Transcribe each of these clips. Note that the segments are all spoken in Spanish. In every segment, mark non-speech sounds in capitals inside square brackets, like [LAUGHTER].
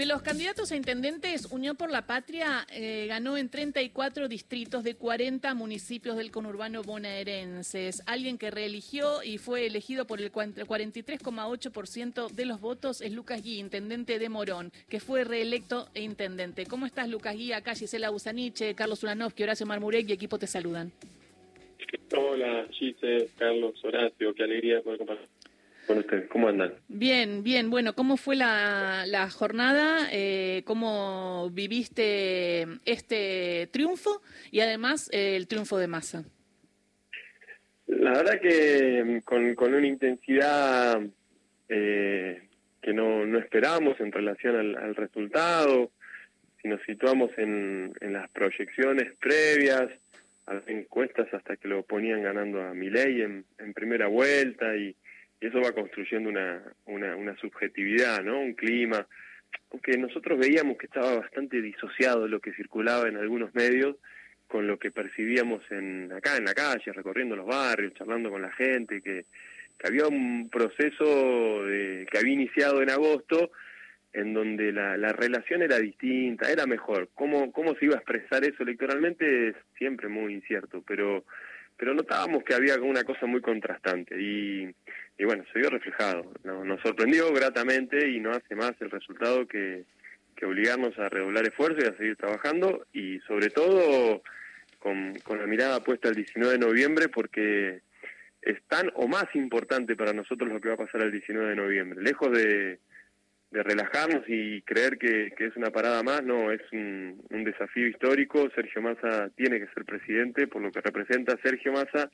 De los candidatos a intendentes, Unión por la Patria eh, ganó en 34 distritos de 40 municipios del conurbano bonaerenses. Alguien que reeligió y fue elegido por el 43,8% de los votos es Lucas Gui, intendente de Morón, que fue reelecto e intendente. ¿Cómo estás, Lucas Gui? Acá Gisela Busaniche, Carlos Ulanovsky, Horacio Marmurek y equipo te saludan. Hola, Gise, Carlos, Horacio, qué alegría poder compartir con ustedes. ¿Cómo andan? Bien, bien. Bueno, ¿cómo fue la, la jornada? Eh, ¿Cómo viviste este triunfo y además eh, el triunfo de Massa? La verdad que mm, con, con una intensidad eh, que no, no esperábamos en relación al, al, resultado, si nos situamos en, en las proyecciones previas, a las encuestas hasta que lo ponían ganando a Milei en, en primera vuelta y, y eso va construyendo una, una, una subjetividad, ¿no? Un clima, aunque nosotros veíamos que estaba bastante disociado lo que circulaba en algunos medios con lo que percibíamos en acá en la calle, recorriendo los barrios, charlando con la gente, que, había un proceso de, que había iniciado en agosto en donde la, la relación era distinta, era mejor. ¿Cómo, ¿Cómo se iba a expresar eso electoralmente? Es siempre muy incierto, pero pero notábamos que había una cosa muy contrastante y, y bueno, se vio reflejado. Nos, sorprendió gratamente y no hace más el resultado que, obligarnos a redoblar esfuerzos y a seguir trabajando y sobre todo con, la mirada puesta el 19 de noviembre porque es tan o más importante para nosotros lo que va a pasar el 19 de noviembre. Lejos de, de relajarnos y creer que, que, es una parada más, no, es un, un, desafío histórico. Sergio Massa tiene que ser presidente por lo que representa Sergio Massa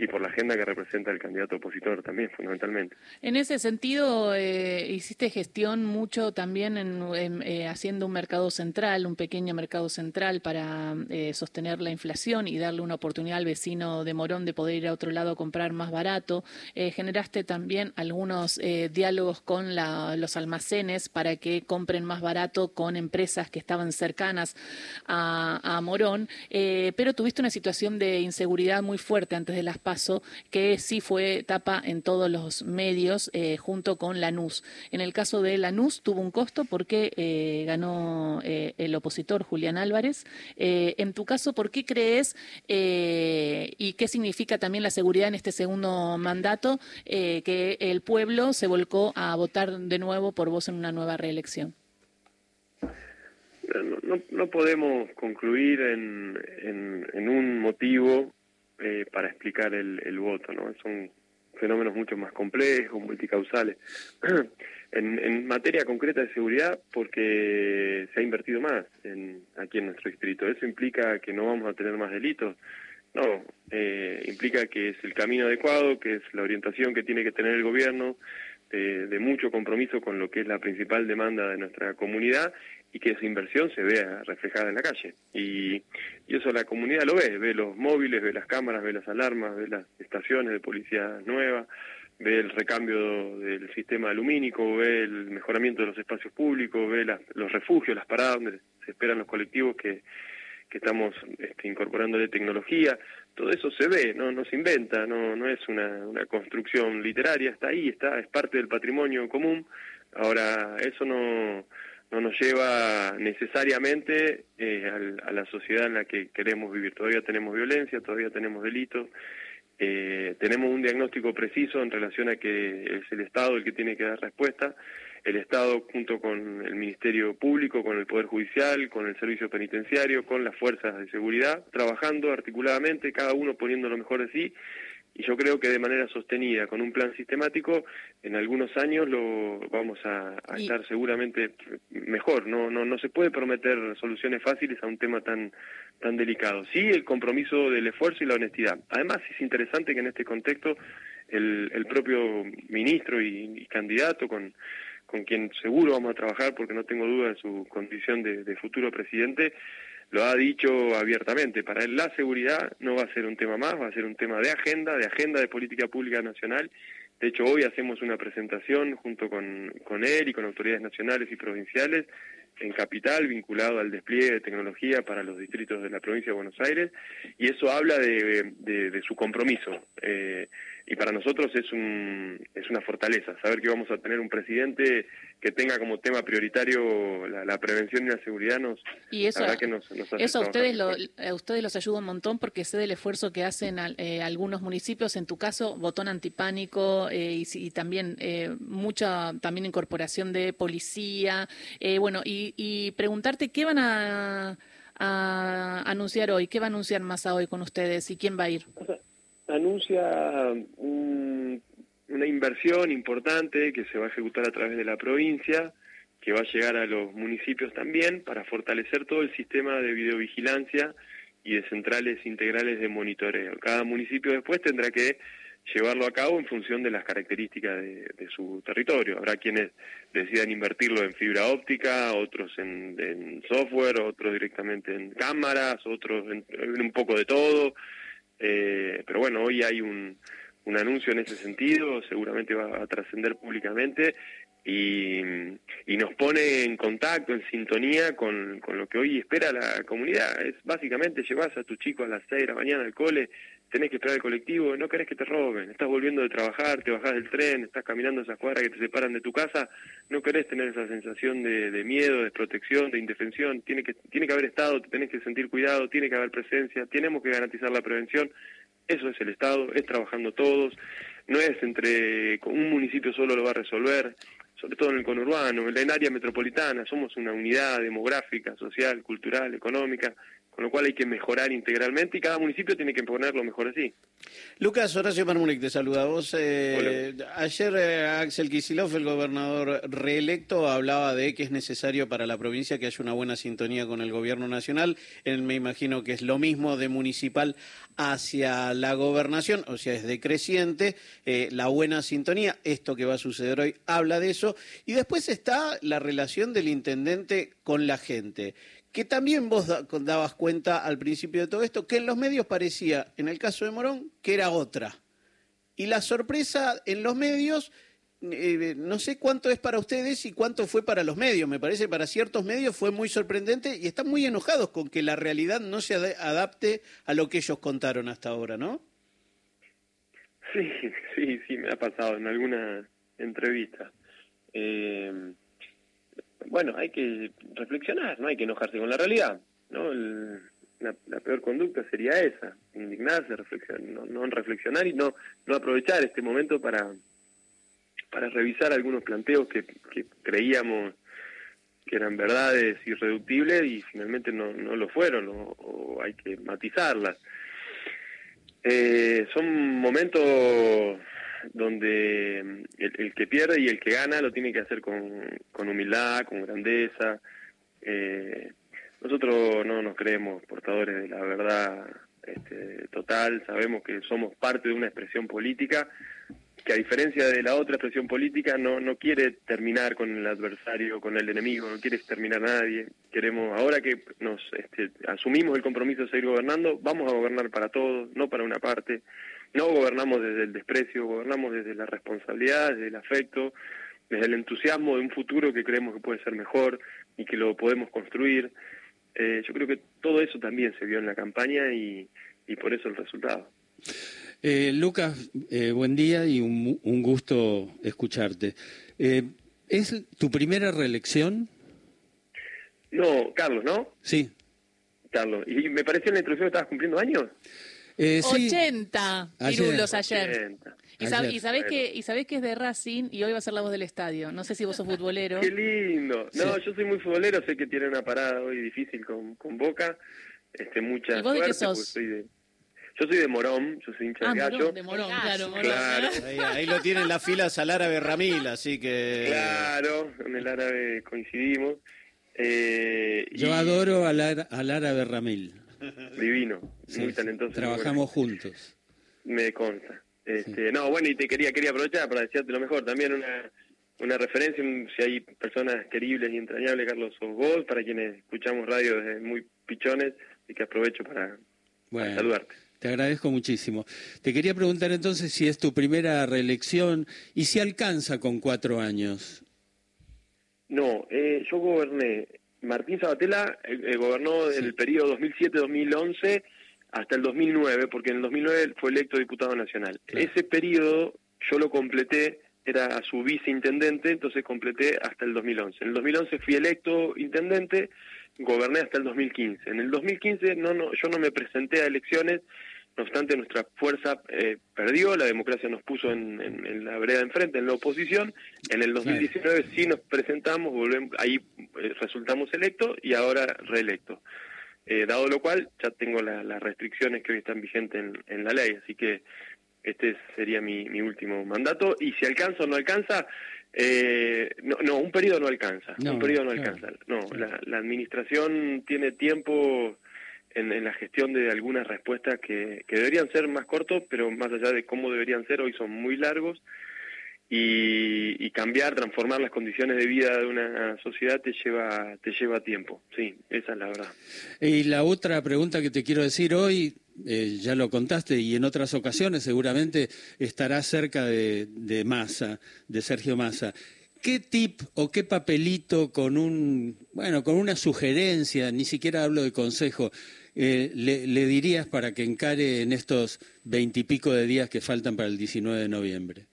y por la agenda que representa el candidato opositor también, fundamentalmente. En ese sentido, eh, hiciste gestión mucho también en, eh, haciendo un mercado central, un pequeño mercado central para eh, sostener la inflación y darle una oportunidad al vecino de Morón de poder ir a otro lado a comprar más barato. Eh, generaste también algunos eh, diálogos con la, los almacenes para que compren más barato con empresas que estaban cercanas a, a Morón, pero tuviste una situación de inseguridad muy fuerte antes de las que sí fue tapa en todos los medios eh, junto con Lanús. En el caso de Lanús tuvo un costo porque eh, ganó eh, el opositor Julián Álvarez. En tu caso, ¿por qué crees y qué significa también la seguridad en este segundo mandato que el pueblo se volcó a votar de nuevo por vos en una nueva reelección? No, podemos concluir en, en un motivo eh, para explicar el, el voto, ¿no? Son fenómenos mucho más complejos, multicausales. [CLEARS THROAT] en, en, materia concreta de seguridad, porque se ha invertido más en, aquí en nuestro distrito. ¿Eso implica que no vamos a tener más delitos? No, eh, implica que es el camino adecuado, que es la orientación que tiene que tener el gobierno, de, de, mucho compromiso con lo que es la principal demanda de nuestra comunidad y que esa inversión se vea reflejada en la calle. Y, y eso la comunidad lo ve, ve los móviles, ve las cámaras, ve las alarmas, ve las estaciones de policía nuevas, ve el recambio del sistema alumínico, ve el mejoramiento de los espacios públicos, ve las, los refugios, las paradas donde se esperan los colectivos que que estamos este, incorporando de tecnología, todo eso se ve, no, no se inventa, no, no es una, una construcción literaria, está ahí, está, es parte del patrimonio común. Ahora, eso no, no nos lleva necesariamente eh, a, a la sociedad en la que queremos vivir. Todavía tenemos violencia, todavía tenemos delitos, eh, tenemos un diagnóstico preciso en relación a que es el Estado el que tiene que dar respuesta el Estado junto con el Ministerio Público, con el Poder Judicial, con el Servicio Penitenciario, con las fuerzas de seguridad, trabajando articuladamente, cada uno poniendo lo mejor de sí, y yo creo que de manera sostenida, con un plan sistemático, en algunos años lo vamos a, a y... estar seguramente mejor. No, no, no se puede prometer soluciones fáciles a un tema tan, tan delicado. Sí, el compromiso del esfuerzo y la honestidad. Además, es interesante que en este contexto el, el propio ministro y, y candidato con con quien seguro vamos a trabajar porque no tengo duda de su condición de, de, futuro presidente, lo ha dicho abiertamente. Para él la seguridad no va a ser un tema más, va a ser un tema de agenda, de agenda de política pública nacional. De hecho, hoy hacemos una presentación junto con, con él y con autoridades nacionales y provinciales en Capital, vinculado al despliegue de tecnología para los distritos de la provincia de Buenos Aires, y eso habla de, de, de su compromiso. Eh, y para nosotros es un es una fortaleza saber que vamos a tener un presidente que tenga como tema prioritario la, prevención y la seguridad nos y eso, que nos, eso a ustedes lo, a ustedes los ayuda un montón porque sé del esfuerzo que hacen eh, algunos municipios en tu caso botón antipánico eh, y, también eh, mucha también incorporación de policía bueno y, y preguntarte qué van a, a anunciar hoy qué va a anunciar más hoy con ustedes y quién va a ir anuncia una inversión importante que se va a ejecutar a través de la provincia, que va a llegar a los municipios también para fortalecer todo el sistema de videovigilancia y de centrales integrales de monitoreo. Cada municipio después tendrá que llevarlo a cabo en función de las características de, su territorio. Habrá quienes decidan invertirlo en fibra óptica, otros en, software, otros directamente en cámaras, otros en un poco de todo. Eh, pero bueno, hoy hay un, un anuncio en ese sentido, seguramente va a trascender públicamente y, y, nos pone en contacto, en sintonía con, con, lo que hoy espera la comunidad. Es básicamente llevas a tu chico a las 6 de la mañana al cole, tenés que esperar el colectivo, no querés que te roben, estás volviendo de trabajar, te bajás del tren, estás caminando esas cuadras que te separan de tu casa, no querés tener esa sensación de, miedo, de desprotección, de indefensión, tiene que, tiene que haber Estado, te tenés que sentir cuidado, tiene que haber presencia, tenemos que garantizar la prevención, eso es el Estado, es trabajando todos, no es entre un municipio solo lo va a resolver, sobre todo en el conurbano, en área metropolitana, somos una unidad demográfica, social, cultural, económica, con lo cual hay que mejorar integralmente y cada municipio tiene que ponerlo mejor así. Lucas, Horacio Marmúnez te saluda. Vos, eh, ayer eh, Axel Kisilov, el gobernador reelecto, hablaba de que es necesario para la provincia que haya una buena sintonía con el gobierno nacional. Él me imagino que es lo mismo de municipal hacia la gobernación, o sea, es decreciente eh, la buena sintonía. Esto que va a suceder hoy habla de eso. Y después está la relación del intendente con la gente que también vos dabas cuenta al principio de todo esto, que en los medios parecía, en el caso de Morón, que era otra. Y la sorpresa en los medios, eh, no sé cuánto es para ustedes y cuánto fue para los medios. Me parece para ciertos medios fue muy sorprendente y están muy enojados con que la realidad no se adapte a lo que ellos contaron hasta ahora, ¿no? Sí, [LAUGHS] sí, sí, me ha pasado en alguna entrevista. Eh, bueno, hay que reflexionar, no hay que enojarse con la realidad, ¿no? la, peor conducta sería esa, indignarse, reflexionar, no, no, reflexionar y no, no aprovechar este momento para, para revisar algunos planteos que, que creíamos que eran verdades irreductibles y finalmente no, no lo fueron o, hay que matizarlas. Eh, son momentos donde mm, el, que pierde y el que gana lo tiene que hacer con, con humildad, con grandeza. Eh, nosotros no nos creemos portadores de la verdad este, total, sabemos que somos parte de una expresión política que a diferencia de la otra expresión política no, no quiere terminar con el adversario, con el enemigo, no quiere exterminar a nadie. Queremos, ahora que nos este, asumimos el compromiso de seguir gobernando, vamos a gobernar para todos, no para una parte. No gobernamos desde el desprecio, gobernamos desde la responsabilidad, desde el afecto, desde el entusiasmo de un futuro que creemos que puede ser mejor y que lo podemos construir. Eh, yo creo que todo eso también se vio en la campaña y, y por eso el resultado. Eh, Lucas, eh, buen día y un, un gusto escucharte. ¿Es tu primera reelección? No, Carlos, ¿no? Sí. Carlos, y me pareció en la introducción que estabas cumpliendo años. Eh, 80 pirulos ayer. Y, sabés que, y sabés que es de Racing y hoy va a ser la voz del estadio. No sé si vos sos futbolero. Qué lindo. No, yo soy muy futbolero, sé que tiene una parada hoy difícil con, con Boca. Este, mucha ¿Y vos de qué sos? Yo soy de Morón, yo soy hincha ah, de gallo. de Morón, claro, Morón. Claro. Ahí, lo tienen las filas al árabe Ramil, así que... Claro, en el árabe coincidimos. Eh, yo adoro al, al árabe Ramil. Divino, muy talentoso. Trabajamos juntos. Me consta. Este, No, bueno, y te quería quería aprovechar para decirte lo mejor. También una, una referencia, si hay personas queribles y entrañables, Carlos, sos vos, para quienes escuchamos radio desde muy pichones, y que aprovecho para, saludarte. Te agradezco muchísimo. Te quería preguntar entonces si es tu primera reelección y si alcanza con cuatro años. No, eh, yo goberné Martín Sabatella eh, eh, gobernó en el periodo 2007-2011 hasta el 2009, porque en el 2009 fue electo diputado nacional. Ese periodo yo lo completé, era a su viceintendente, entonces completé hasta el 2011. En el 2011 fui electo intendente, goberné hasta el 2015. En el 2015 no, no, yo no me presenté a elecciones, no obstante nuestra fuerza eh, perdió, la democracia nos puso en, la vereda enfrente, en la oposición. En el 2019 sí nos presentamos, volvemos, ahí eh, resultamos electos y ahora reelectos. Eh, dado lo cual, ya tengo las restricciones que hoy están vigentes en, la ley, así que este sería mi, último mandato. Y si alcanza o no alcanza, eh, no, no, un periodo no alcanza, un periodo no alcanza. No, la, administración tiene tiempo en, la gestión de algunas respuestas que, deberían ser más cortos, pero más allá de cómo deberían ser, hoy son muy largos y, cambiar, transformar las condiciones de vida de una sociedad te lleva, te lleva tiempo. Sí, esa es la verdad. Y la otra pregunta que te quiero decir hoy, eh, ya lo contaste y en otras ocasiones seguramente estará cerca de, de Massa, de Sergio Massa. ¿Qué tip o qué papelito con un, bueno, con una sugerencia, ni siquiera hablo de consejo, eh, le, le dirías para que encare en estos veintipico de días que faltan para el 19 de noviembre?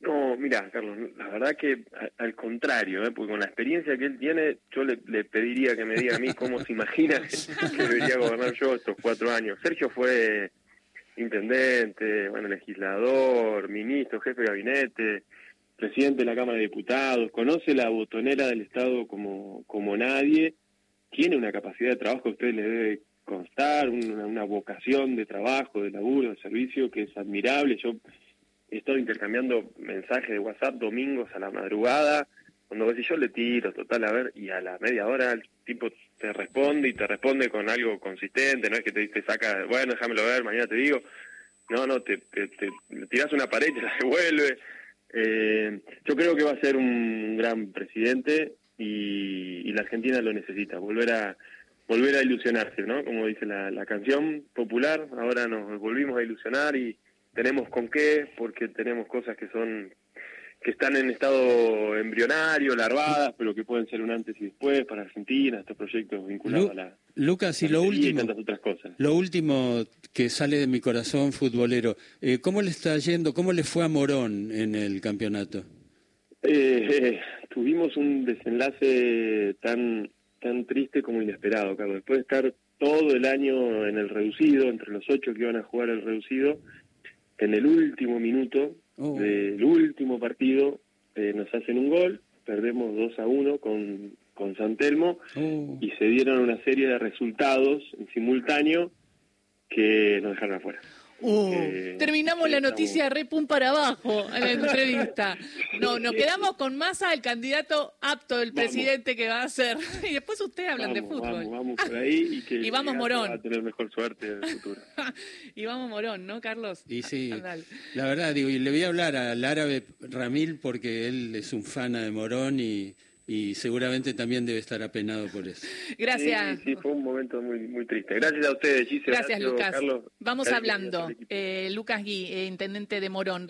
No, mira, Carlos, la verdad que al contrario, ¿eh? porque con la experiencia que él tiene, yo le, pediría que me diga a mí cómo se imagina [LAUGHS] que, debería gobernar yo estos cuatro años. Sergio fue intendente, bueno, legislador, ministro, jefe de gabinete, presidente de la Cámara de Diputados, conoce la botonera del Estado como, como nadie, tiene una capacidad de trabajo que a usted le debe constar, una, una vocación de trabajo, de laburo, de servicio que es admirable. Yo he estado intercambiando mensajes de WhatsApp domingos a la madrugada, cuando ves yo le tiro, total, a ver, y a la media hora el tipo te responde y te responde con algo consistente, no es que te, te saca, bueno, déjamelo ver, mañana te digo, no, no, te, te, tiras una pared y te la devuelve. Eh, yo creo que va a ser un gran presidente y, la Argentina lo necesita, volver a volver a ilusionarse, ¿no? Como dice la, la canción popular, ahora nos volvimos a ilusionar y, tenemos con qué, porque tenemos cosas que son que están en estado embrionario, larvadas, pero que pueden ser un antes y después para Argentina, estos proyectos vinculados a la Lucas y lo último, otras cosas. lo último que sale de mi corazón futbolero, eh, ¿cómo le está yendo, cómo le fue a Morón en el campeonato? Eh, tuvimos un desenlace tan tan triste como inesperado, Carlos. Después de estar todo el año en el reducido, entre los ocho que iban a jugar el reducido, en el último minuto oh. del último partido eh, nos hacen un gol, perdemos 2 a 1 con, con San Telmo oh. y se dieron una serie de resultados en simultáneo que nos dejaron afuera. Uh, terminamos la noticia re pum para abajo en la entrevista. No, nos quedamos con Massa, el candidato apto del presidente que va a ser. [LAUGHS] Y después ustedes hablan de fútbol. Vamos, vamos por [LAUGHS] ahí y que vamos Morón. va a tener mejor suerte en el futuro. [LAUGHS] y vamos Morón, ¿no, Carlos? Y sí, la verdad, digo, y le voy a hablar al árabe Ramil porque él es un fan de Morón y y seguramente también debe estar apenado por eso. [LAUGHS] Gracias. Sí, fue un momento muy muy triste. Gracias a ustedes, Gisela. Gracias, Lucas. Vamos hablando. Eh, Lucas Gui, eh, intendente de Morón.